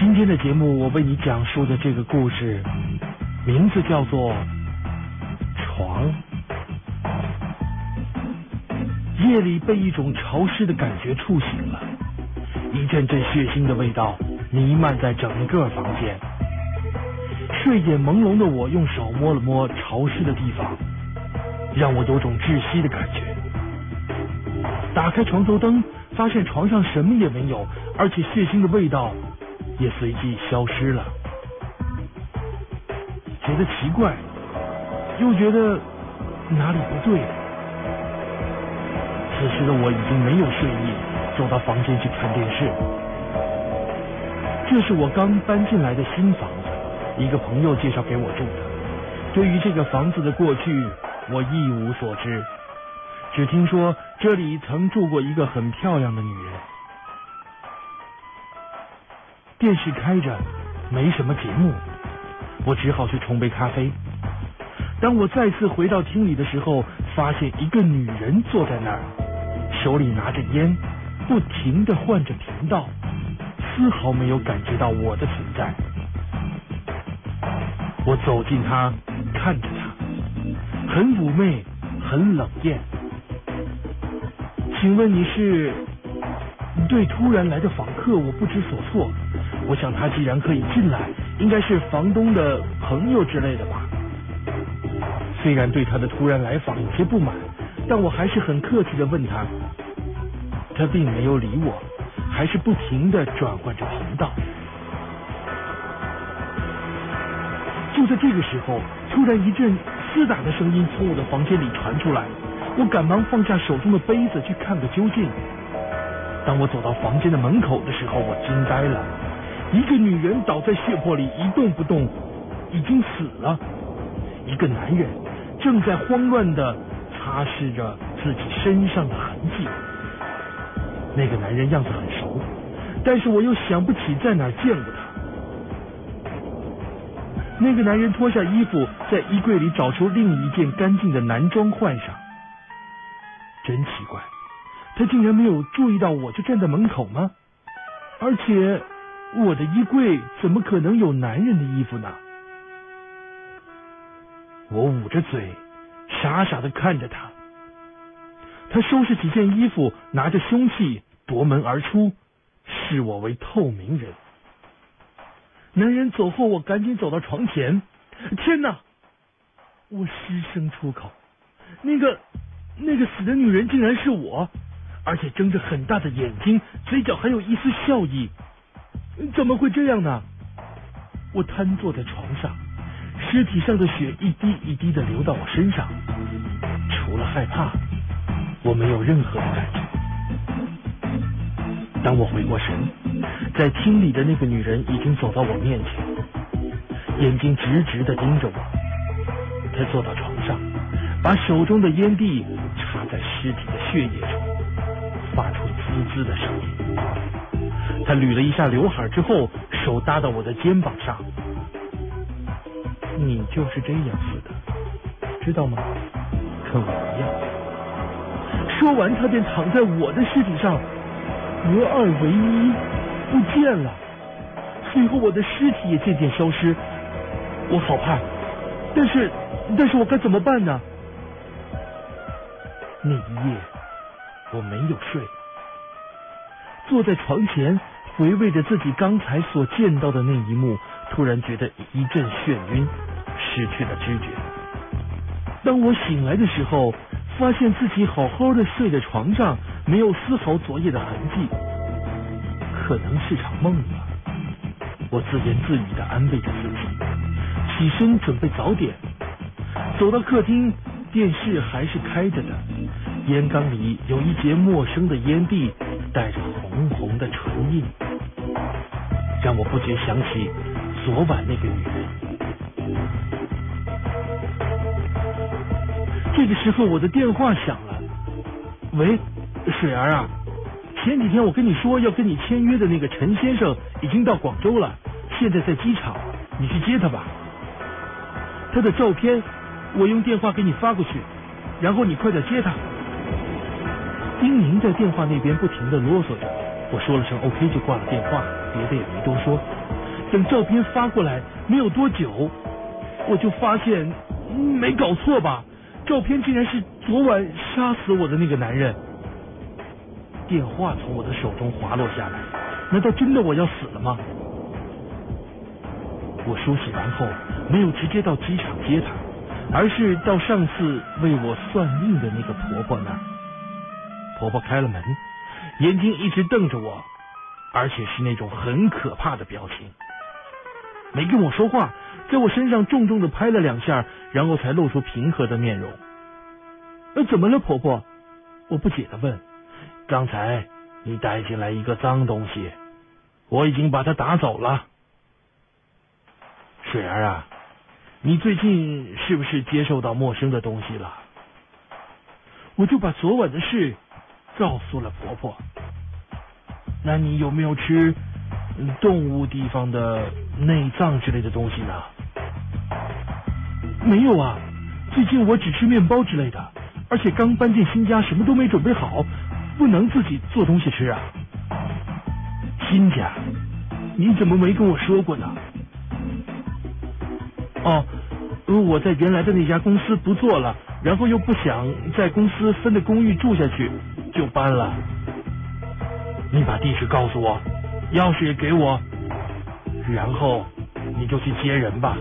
今天的节目，我为你讲述的这个故事，名字叫做《床》。夜里被一种潮湿的感觉触醒了，一阵阵血腥的味道弥漫在整个房间。睡眼朦胧的我用手摸了摸潮湿的地方，让我有种窒息的感觉。打开床头灯，发现床上什么也没有，而且血腥的味道也随即消失了。觉得奇怪，又觉得哪里不对。此时的我已经没有睡意，走到房间去看电视。这是我刚搬进来的新房子。一个朋友介绍给我住的，对于这个房子的过去，我一无所知，只听说这里曾住过一个很漂亮的女人。电视开着，没什么节目，我只好去冲杯咖啡。当我再次回到厅里的时候，发现一个女人坐在那儿，手里拿着烟，不停的换着频道，丝毫没有感觉到我的存在。我走近他，看着他，很妩媚，很冷艳。请问你是？对突然来的访客，我不知所措。我想他既然可以进来，应该是房东的朋友之类的吧。虽然对他的突然来访有些不满，但我还是很客气的问他。他并没有理我，还是不停的转换着频道。就在这个时候，突然一阵厮打的声音从我的房间里传出来，我赶忙放下手中的杯子去看个究竟。当我走到房间的门口的时候，我惊呆了，一个女人倒在血泊里一动不动，已经死了。一个男人正在慌乱的擦拭着自己身上的痕迹。那个男人样子很熟，但是我又想不起在哪见过他。那个男人脱下衣服，在衣柜里找出另一件干净的男装换上。真奇怪，他竟然没有注意到我就站在门口吗？而且我的衣柜怎么可能有男人的衣服呢？我捂着嘴，傻傻的看着他。他收拾几件衣服，拿着凶器夺门而出，视我为透明人。男人走后，我赶紧走到床前。天哪！我失声出口：“那个，那个死的女人竟然是我，而且睁着很大的眼睛，嘴角还有一丝笑意。怎么会这样呢？”我瘫坐在床上，尸体上的血一滴一滴的流到我身上。除了害怕，我没有任何的感觉。当我回过神，在厅里的那个女人已经走到我面前，眼睛直直的盯着我。她坐到床上，把手中的烟蒂插在尸体的血液中，的声音。他捋了一下刘海之后，手搭到我的肩膀上。你就是这样死的，知道吗？跟我一样。说完，他便躺在我的尸体上。合二为一，不见了。随后我的尸体也渐渐消失，我好怕，但是，但是我该怎么办呢？那一夜我没有睡，坐在床前回味着自己刚才所见到的那一幕，突然觉得一阵眩晕，失去了知觉。当我醒来的时候。发现自己好好的睡在床上，没有丝毫昨夜的痕迹，可能是场梦吧。我自言自语的安慰着自己，起身准备早点。走到客厅，电视还是开着的，烟缸里有一截陌生的烟蒂，带着红红的唇印，让我不觉想起昨晚那个女人。这个时候，我的电话响了。喂，水儿啊，前几天我跟你说要跟你签约的那个陈先生已经到广州了，现在在机场，你去接他吧。他的照片我用电话给你发过去，然后你快点接他。丁宁在电话那边不停的啰嗦着，我说了声 OK 就挂了电话，别的也没多说。等照片发过来没有多久，我就发现没搞错吧？照片竟然是昨晚杀死我的那个男人。电话从我的手中滑落下来，难道真的我要死了吗？我梳洗完后，没有直接到机场接她，而是到上次为我算命的那个婆婆那。婆婆开了门，眼睛一直瞪着我，而且是那种很可怕的表情。没跟我说话，在我身上重重的拍了两下，然后才露出平和的面容。那怎么了，婆婆？我不解的问。刚才你带进来一个脏东西，我已经把它打走了。水儿啊，你最近是不是接受到陌生的东西了？我就把昨晚的事告诉了婆婆。那你有没有吃动物地方的内脏之类的东西呢？没有啊，最近我只吃面包之类的，而且刚搬进新家，什么都没准备好，不能自己做东西吃啊。新家？你怎么没跟我说过呢？哦，我在原来的那家公司不做了，然后又不想在公司分的公寓住下去，就搬了。你把地址告诉我，钥匙也给我，然后你就去接人吧。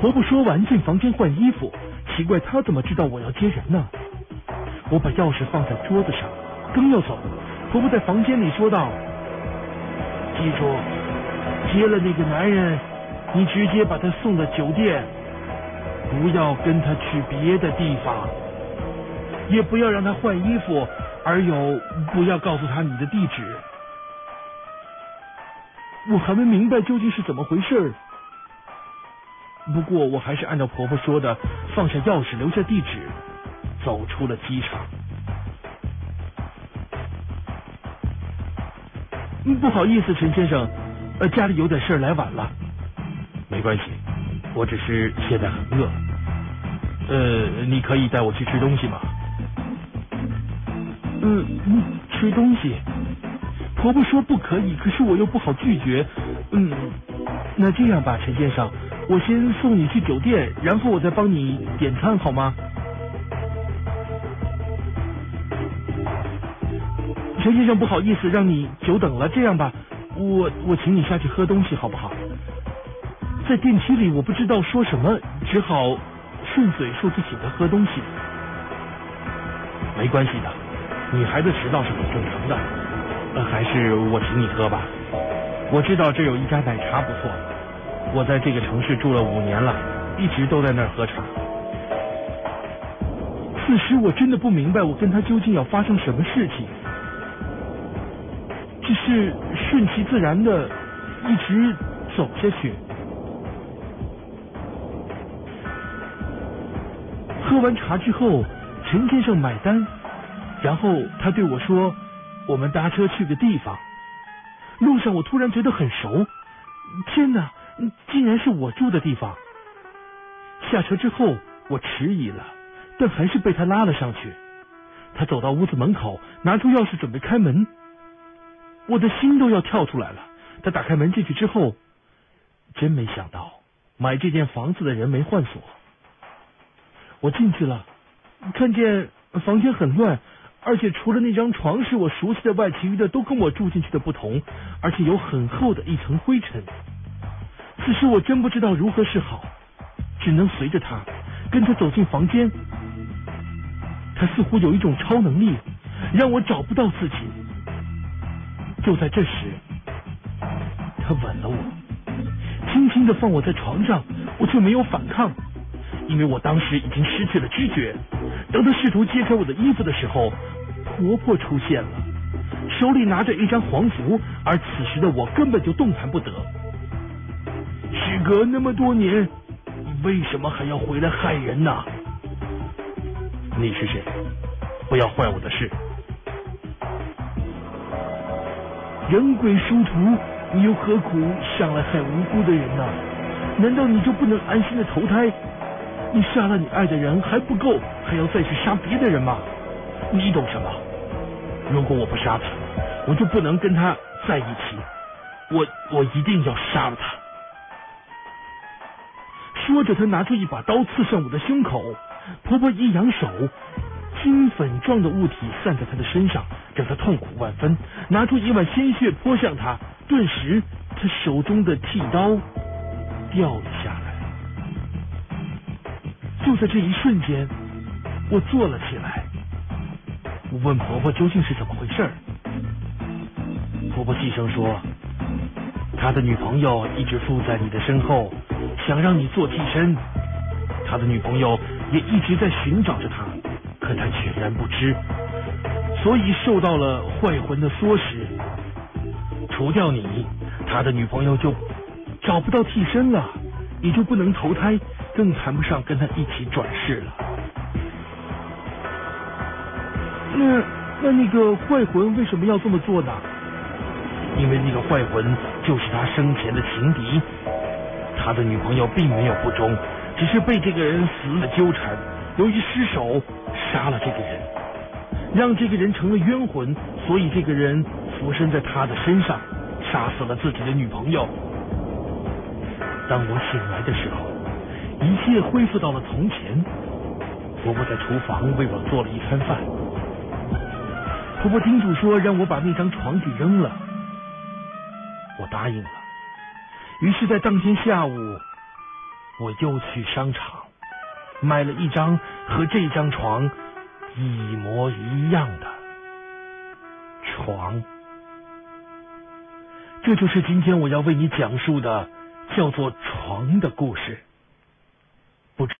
婆婆说完进房间换衣服，奇怪她怎么知道我要接人呢？我把钥匙放在桌子上，刚要走，婆婆在房间里说道：“记住，接了那个男人。”你直接把他送到酒店，不要跟他去别的地方，也不要让他换衣服，而有不要告诉他你的地址。我还没明白究竟是怎么回事，不过我还是按照婆婆说的，放下钥匙，留下地址，走出了机场。不好意思，陈先生，呃，家里有点事来晚了。没关系，我只是现在很饿。呃，你可以带我去吃东西吗？嗯，吃东西。婆婆说不可以，可是我又不好拒绝。嗯，那这样吧，陈先生，我先送你去酒店，然后我再帮你点餐，好吗？陈先生，不好意思让你久等了。这样吧，我我请你下去喝东西，好不好？在电梯里，我不知道说什么，只好顺嘴说起请他喝东西。没关系的，女孩子迟到是很正常的。呃，还是我请你喝吧。我知道这有一家奶茶不错，我在这个城市住了五年了，一直都在那儿喝茶。此时我真的不明白，我跟他究竟要发生什么事情，只是顺其自然的一直走下去。喝完茶之后，陈先生买单，然后他对我说：“我们搭车去个地方。”路上我突然觉得很熟，天哪，竟然是我住的地方！下车之后，我迟疑了，但还是被他拉了上去。他走到屋子门口，拿出钥匙准备开门，我的心都要跳出来了。他打开门进去之后，真没想到买这间房子的人没换锁。我进去了，看见房间很乱，而且除了那张床是我熟悉的外，其余的都跟我住进去的不同，而且有很厚的一层灰尘。此时我真不知道如何是好，只能随着他，跟他走进房间。他似乎有一种超能力，让我找不到自己。就在这时，他吻了我，轻轻的放我在床上，我却没有反抗。因为我当时已经失去了知觉，当他试图揭开我的衣服的时候，婆婆出现了，手里拿着一张黄符，而此时的我根本就动弹不得。时隔那么多年，为什么还要回来害人呢？你是谁？不要坏我的事！人鬼殊途，你又何苦上来害无辜的人呢？难道你就不能安心的投胎？你杀了你爱的人还不够，还要再去杀别的人吗？你懂什么？如果我不杀他，我就不能跟他在一起。我我一定要杀了他。说着，他拿出一把刀刺向我的胸口。婆婆一扬手，金粉状的物体散在她的身上，让她痛苦万分。拿出一碗鲜血泼向她，顿时，她手中的剃刀掉了下来。就在这一瞬间，我坐了起来。我问婆婆究竟是怎么回事婆婆细声说：“他的女朋友一直附在你的身后，想让你做替身。他的女朋友。”也一直在寻找着他，可他全然不知，所以受到了坏魂的唆使。除掉你，他的女朋友就找不到替身了，也就不能投胎，更谈不上跟他一起转世了。那那那个坏魂为什么要这么做呢？因为那个坏魂就是他生前的情敌，他的女朋友并没有不忠。只是被这个人死的纠缠，由于失手杀了这个人，让这个人成了冤魂，所以这个人附身在他的身上，杀死了自己的女朋友。当我醒来的时候，一切恢复到了从前。婆婆在厨房为我做了一餐饭。婆婆叮嘱说让我把那张床给扔了，我答应了。于是，在当天下午。我又去商场买了一张和这张床一模一样的床，这就是今天我要为你讲述的叫做床的故事。